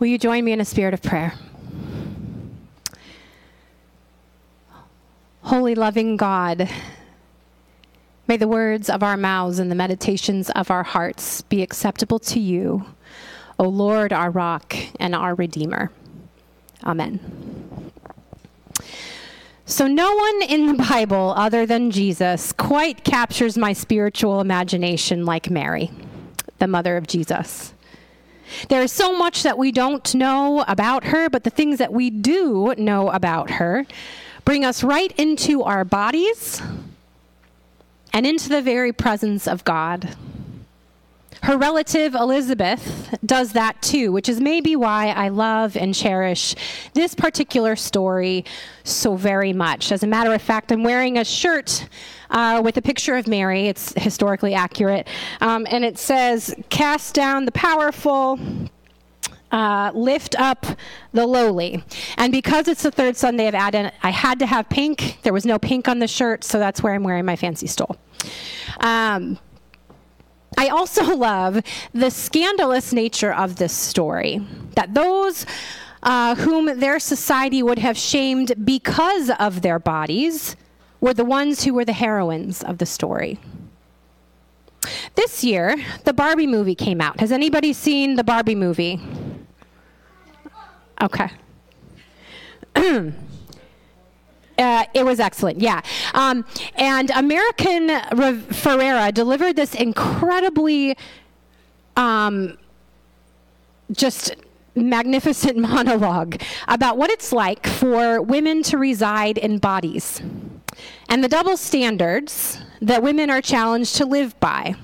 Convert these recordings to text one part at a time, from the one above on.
Will you join me in a spirit of prayer? Holy, loving God, may the words of our mouths and the meditations of our hearts be acceptable to you, O Lord, our rock and our Redeemer. Amen. So, no one in the Bible other than Jesus quite captures my spiritual imagination like Mary, the mother of Jesus. There is so much that we don't know about her, but the things that we do know about her bring us right into our bodies and into the very presence of God. Her relative Elizabeth does that too, which is maybe why I love and cherish this particular story so very much. As a matter of fact, I'm wearing a shirt uh, with a picture of Mary. It's historically accurate. Um, and it says, Cast down the powerful, uh, lift up the lowly. And because it's the third Sunday of Advent, I had to have pink. There was no pink on the shirt, so that's where I'm wearing my fancy stole. Um, I also love the scandalous nature of this story. That those uh, whom their society would have shamed because of their bodies were the ones who were the heroines of the story. This year, the Barbie movie came out. Has anybody seen the Barbie movie? Okay. uh, it was excellent, yeah. Um, and American Re- Ferrera delivered this incredibly um, just magnificent monologue about what it's like for women to reside in bodies and the double standards that women are challenged to live by.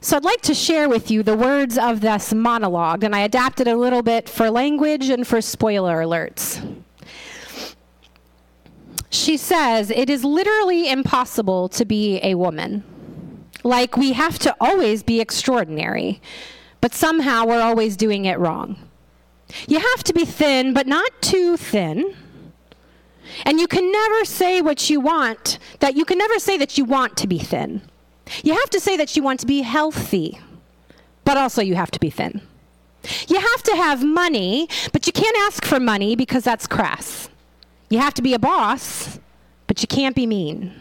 So I'd like to share with you the words of this monologue, and I adapted a little bit for language and for spoiler alerts. She says, It is literally impossible to be a woman. Like, we have to always be extraordinary, but somehow we're always doing it wrong. You have to be thin, but not too thin. And you can never say what you want, that you can never say that you want to be thin. You have to say that you want to be healthy, but also you have to be thin. You have to have money, but you can't ask for money because that's crass. You have to be a boss, but you can't be mean.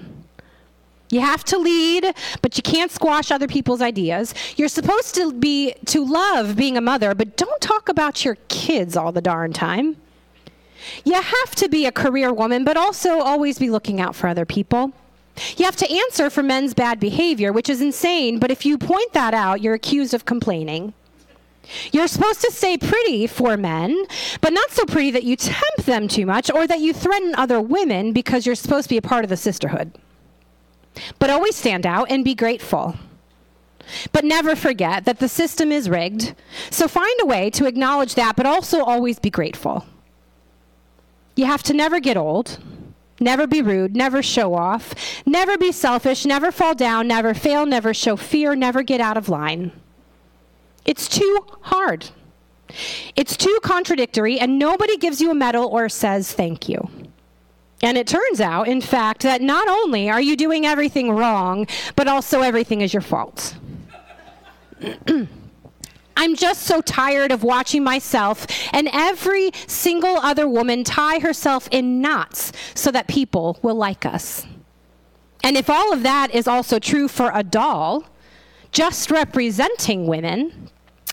You have to lead, but you can't squash other people's ideas. You're supposed to be to love being a mother, but don't talk about your kids all the darn time. You have to be a career woman, but also always be looking out for other people. You have to answer for men's bad behavior, which is insane, but if you point that out, you're accused of complaining. You're supposed to stay pretty for men, but not so pretty that you tempt them too much or that you threaten other women because you're supposed to be a part of the sisterhood. But always stand out and be grateful. But never forget that the system is rigged. So find a way to acknowledge that, but also always be grateful. You have to never get old. Never be rude, never show off, never be selfish, never fall down, never fail, never show fear, never get out of line. It's too hard. It's too contradictory, and nobody gives you a medal or says thank you. And it turns out, in fact, that not only are you doing everything wrong, but also everything is your fault. I'm just so tired of watching myself and every single other woman tie herself in knots so that people will like us. And if all of that is also true for a doll, just representing women,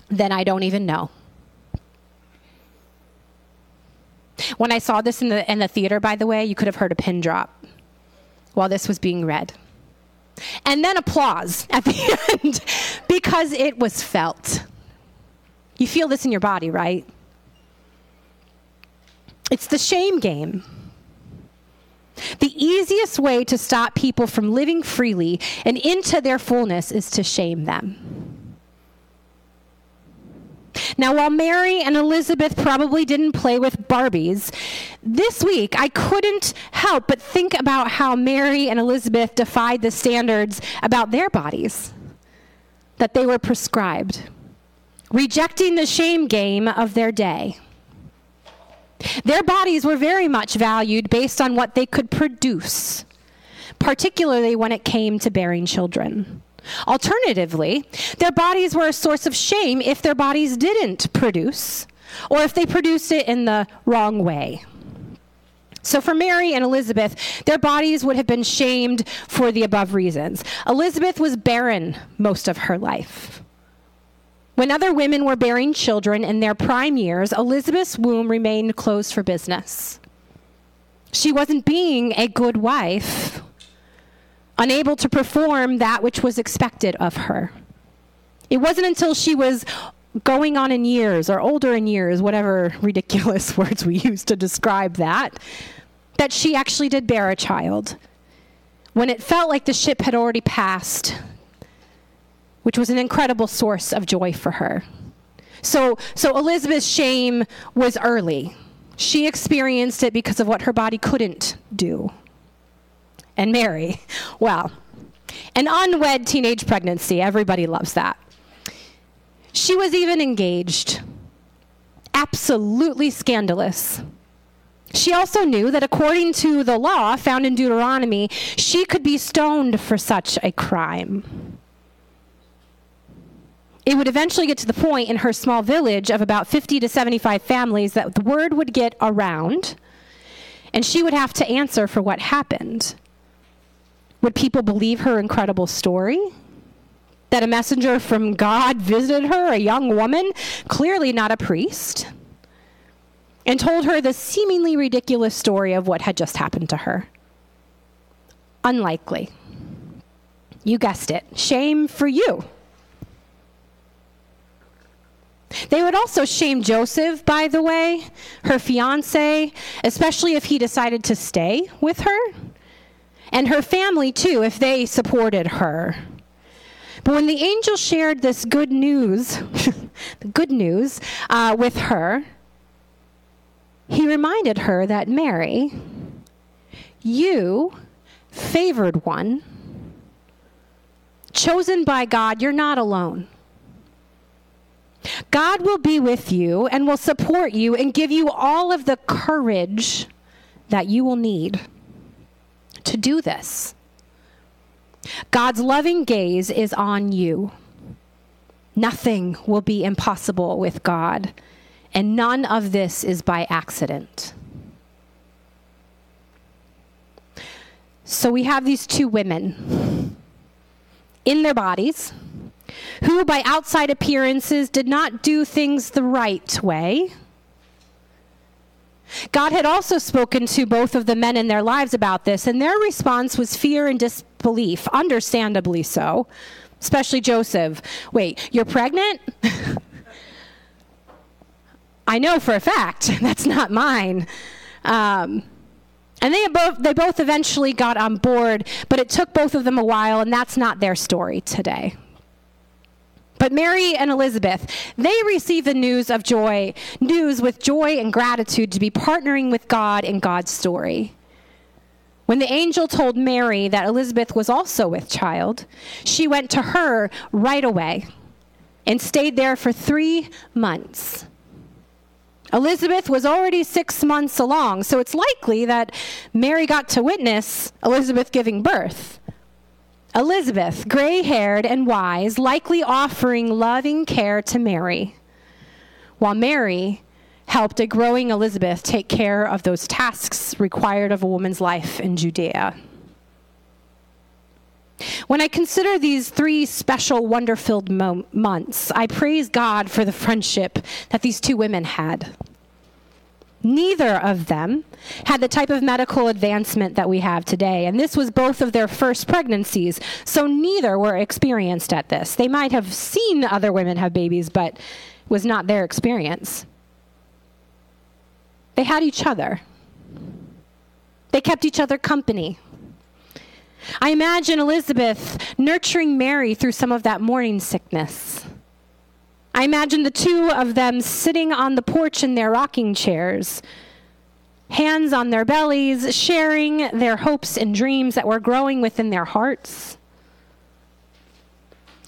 then I don't even know. When I saw this in the, in the theater, by the way, you could have heard a pin drop while this was being read. And then applause at the end because it was felt. You feel this in your body, right? It's the shame game. The easiest way to stop people from living freely and into their fullness is to shame them. Now, while Mary and Elizabeth probably didn't play with Barbies, this week I couldn't help but think about how Mary and Elizabeth defied the standards about their bodies that they were prescribed rejecting the shame game of their day. Their bodies were very much valued based on what they could produce, particularly when it came to bearing children. Alternatively, their bodies were a source of shame if their bodies didn't produce, or if they produced it in the wrong way. So, for Mary and Elizabeth, their bodies would have been shamed for the above reasons. Elizabeth was barren most of her life. When other women were bearing children in their prime years, Elizabeth's womb remained closed for business. She wasn't being a good wife, unable to perform that which was expected of her. It wasn't until she was going on in years or older in years, whatever ridiculous words we use to describe that, that she actually did bear a child. When it felt like the ship had already passed, which was an incredible source of joy for her. So, so Elizabeth's shame was early. She experienced it because of what her body couldn't do. And Mary, well, an unwed teenage pregnancy, everybody loves that. She was even engaged. Absolutely scandalous. She also knew that according to the law found in Deuteronomy, she could be stoned for such a crime. It would eventually get to the point in her small village of about 50 to 75 families that the word would get around and she would have to answer for what happened. Would people believe her incredible story? That a messenger from God visited her, a young woman, clearly not a priest? and told her the seemingly ridiculous story of what had just happened to her. Unlikely. You guessed it. Shame for you. They would also shame Joseph, by the way, her fiance, especially if he decided to stay with her, and her family, too, if they supported her. But when the angel shared this good news, the good news, uh, with her, he reminded her that Mary, you, favored one, chosen by God, you're not alone. God will be with you and will support you and give you all of the courage that you will need to do this. God's loving gaze is on you. Nothing will be impossible with God. And none of this is by accident. So we have these two women in their bodies who, by outside appearances, did not do things the right way. God had also spoken to both of the men in their lives about this, and their response was fear and disbelief, understandably so, especially Joseph. Wait, you're pregnant? I know for a fact that's not mine. Um, and they they both eventually got on board, but it took both of them a while, and that's not their story today. But Mary and Elizabeth, they received the news of joy, news with joy and gratitude to be partnering with God in God's story. When the angel told Mary that Elizabeth was also with child, she went to her right away and stayed there for three months. Elizabeth was already six months along, so it's likely that Mary got to witness Elizabeth giving birth. Elizabeth, gray haired and wise, likely offering loving care to Mary, while Mary helped a growing Elizabeth take care of those tasks required of a woman's life in Judea. When I consider these three special, wonder filled mo- months, I praise God for the friendship that these two women had. Neither of them had the type of medical advancement that we have today, and this was both of their first pregnancies, so neither were experienced at this. They might have seen other women have babies, but was not their experience. They had each other. They kept each other company. I imagine Elizabeth nurturing Mary through some of that morning sickness. I imagine the two of them sitting on the porch in their rocking chairs, hands on their bellies, sharing their hopes and dreams that were growing within their hearts.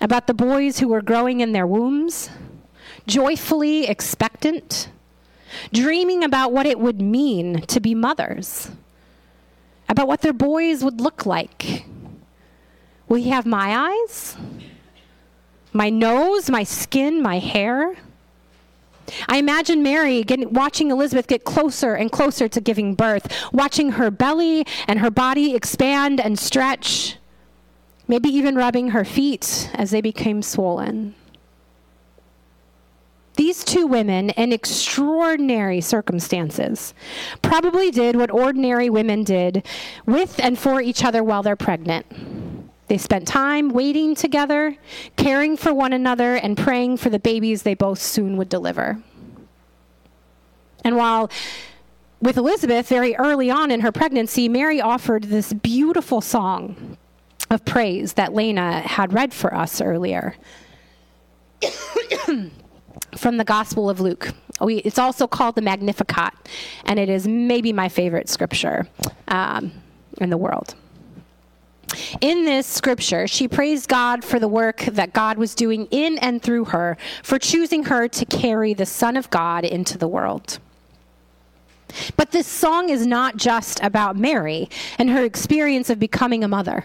About the boys who were growing in their wombs, joyfully expectant, dreaming about what it would mean to be mothers about what their boys would look like. Will he have my eyes? My nose, my skin, my hair? I imagine Mary getting, watching Elizabeth get closer and closer to giving birth, watching her belly and her body expand and stretch, maybe even rubbing her feet as they became swollen. These two women, in extraordinary circumstances, probably did what ordinary women did with and for each other while they're pregnant. They spent time waiting together, caring for one another, and praying for the babies they both soon would deliver. And while with Elizabeth, very early on in her pregnancy, Mary offered this beautiful song of praise that Lena had read for us earlier. from the Gospel of Luke. We, it's also called the Magnificat, and it is maybe my favorite scripture um, in the world. In this scripture, she praised God for the work that God was doing in and through her, for choosing her to carry the Son of God into the world. But this song is not just about Mary and her experience of becoming a mother.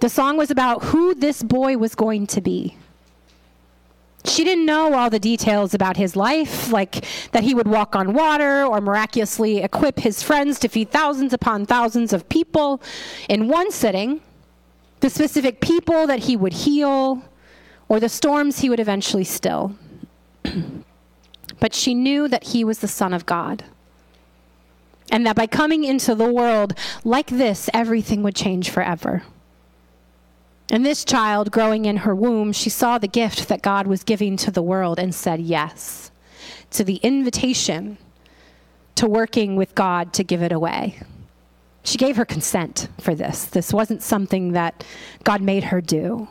The song was about who this boy was going to be. She didn't know all the details about his life, like that he would walk on water or miraculously equip his friends to feed thousands upon thousands of people in one sitting, the specific people that he would heal, or the storms he would eventually still. but she knew that he was the Son of God. And that by coming into the world like this, everything would change forever. And this child, growing in her womb, she saw the gift that God was giving to the world and said yes to the invitation to working with God to give it away. She gave her consent for this. This wasn't something that God made her do.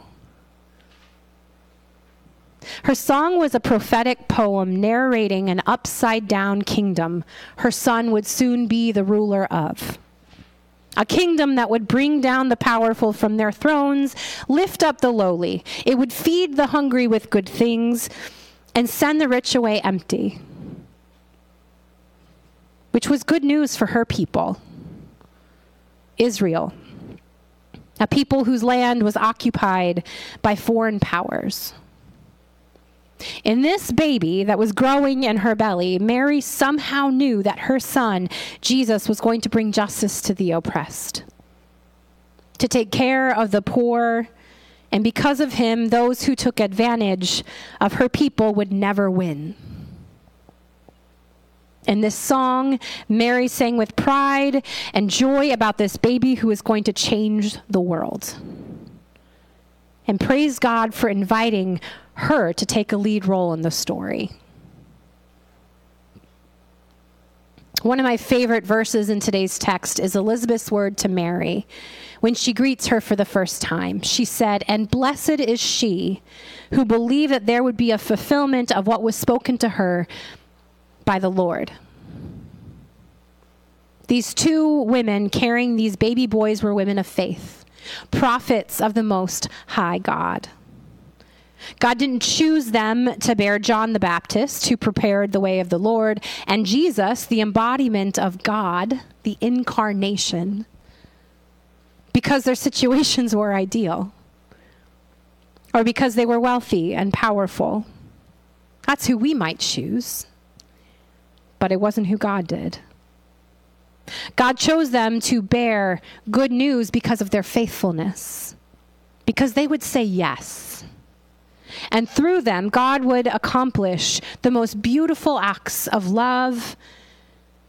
Her song was a prophetic poem narrating an upside down kingdom her son would soon be the ruler of a kingdom that would bring down the powerful from their thrones, lift up the lowly. It would feed the hungry with good things and send the rich away empty, which was good news for her people, Israel, a people whose land was occupied by foreign powers. In this baby that was growing in her belly, Mary somehow knew that her son, Jesus, was going to bring justice to the oppressed, to take care of the poor, and because of him, those who took advantage of her people would never win. In this song, Mary sang with pride and joy about this baby who is going to change the world. And praise God for inviting her to take a lead role in the story. One of my favorite verses in today's text is Elizabeth's word to Mary when she greets her for the first time. She said, And blessed is she who believed that there would be a fulfillment of what was spoken to her by the Lord. These two women carrying these baby boys were women of faith, prophets of the Most High God. God didn't choose them to bear John the Baptist, who prepared the way of the Lord, and Jesus, the embodiment of God, the incarnation, because their situations were ideal or because they were wealthy and powerful. That's who we might choose, but it wasn't who God did. God chose them to bear good news because of their faithfulness, because they would say yes and through them, God would accomplish the most beautiful acts of love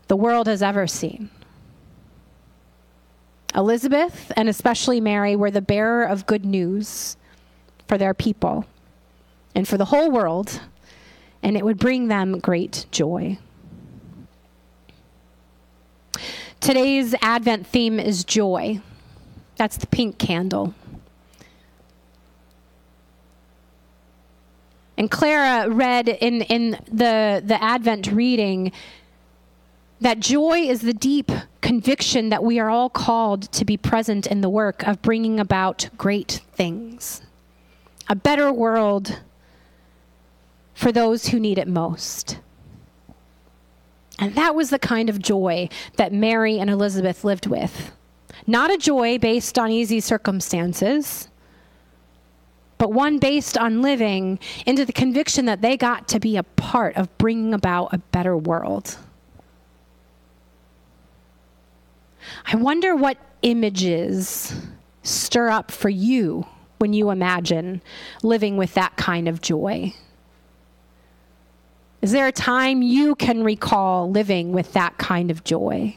the world has ever seen. Elizabeth and especially Mary were the bearer of good news for their people and for the whole world, and it would bring them great joy. Today's Advent theme is joy. That's the pink candle. And Clara read in, in the, the Advent reading that joy is the deep conviction that we are all called to be present in the work of bringing about great things, a better world for those who need it most. And that was the kind of joy that Mary and Elizabeth lived with. Not a joy based on easy circumstances, but one based on living into the conviction that they got to be a part of bringing about a better world. I wonder what images stir up for you when you imagine living with that kind of joy. Is there a time you can recall living with that kind of joy?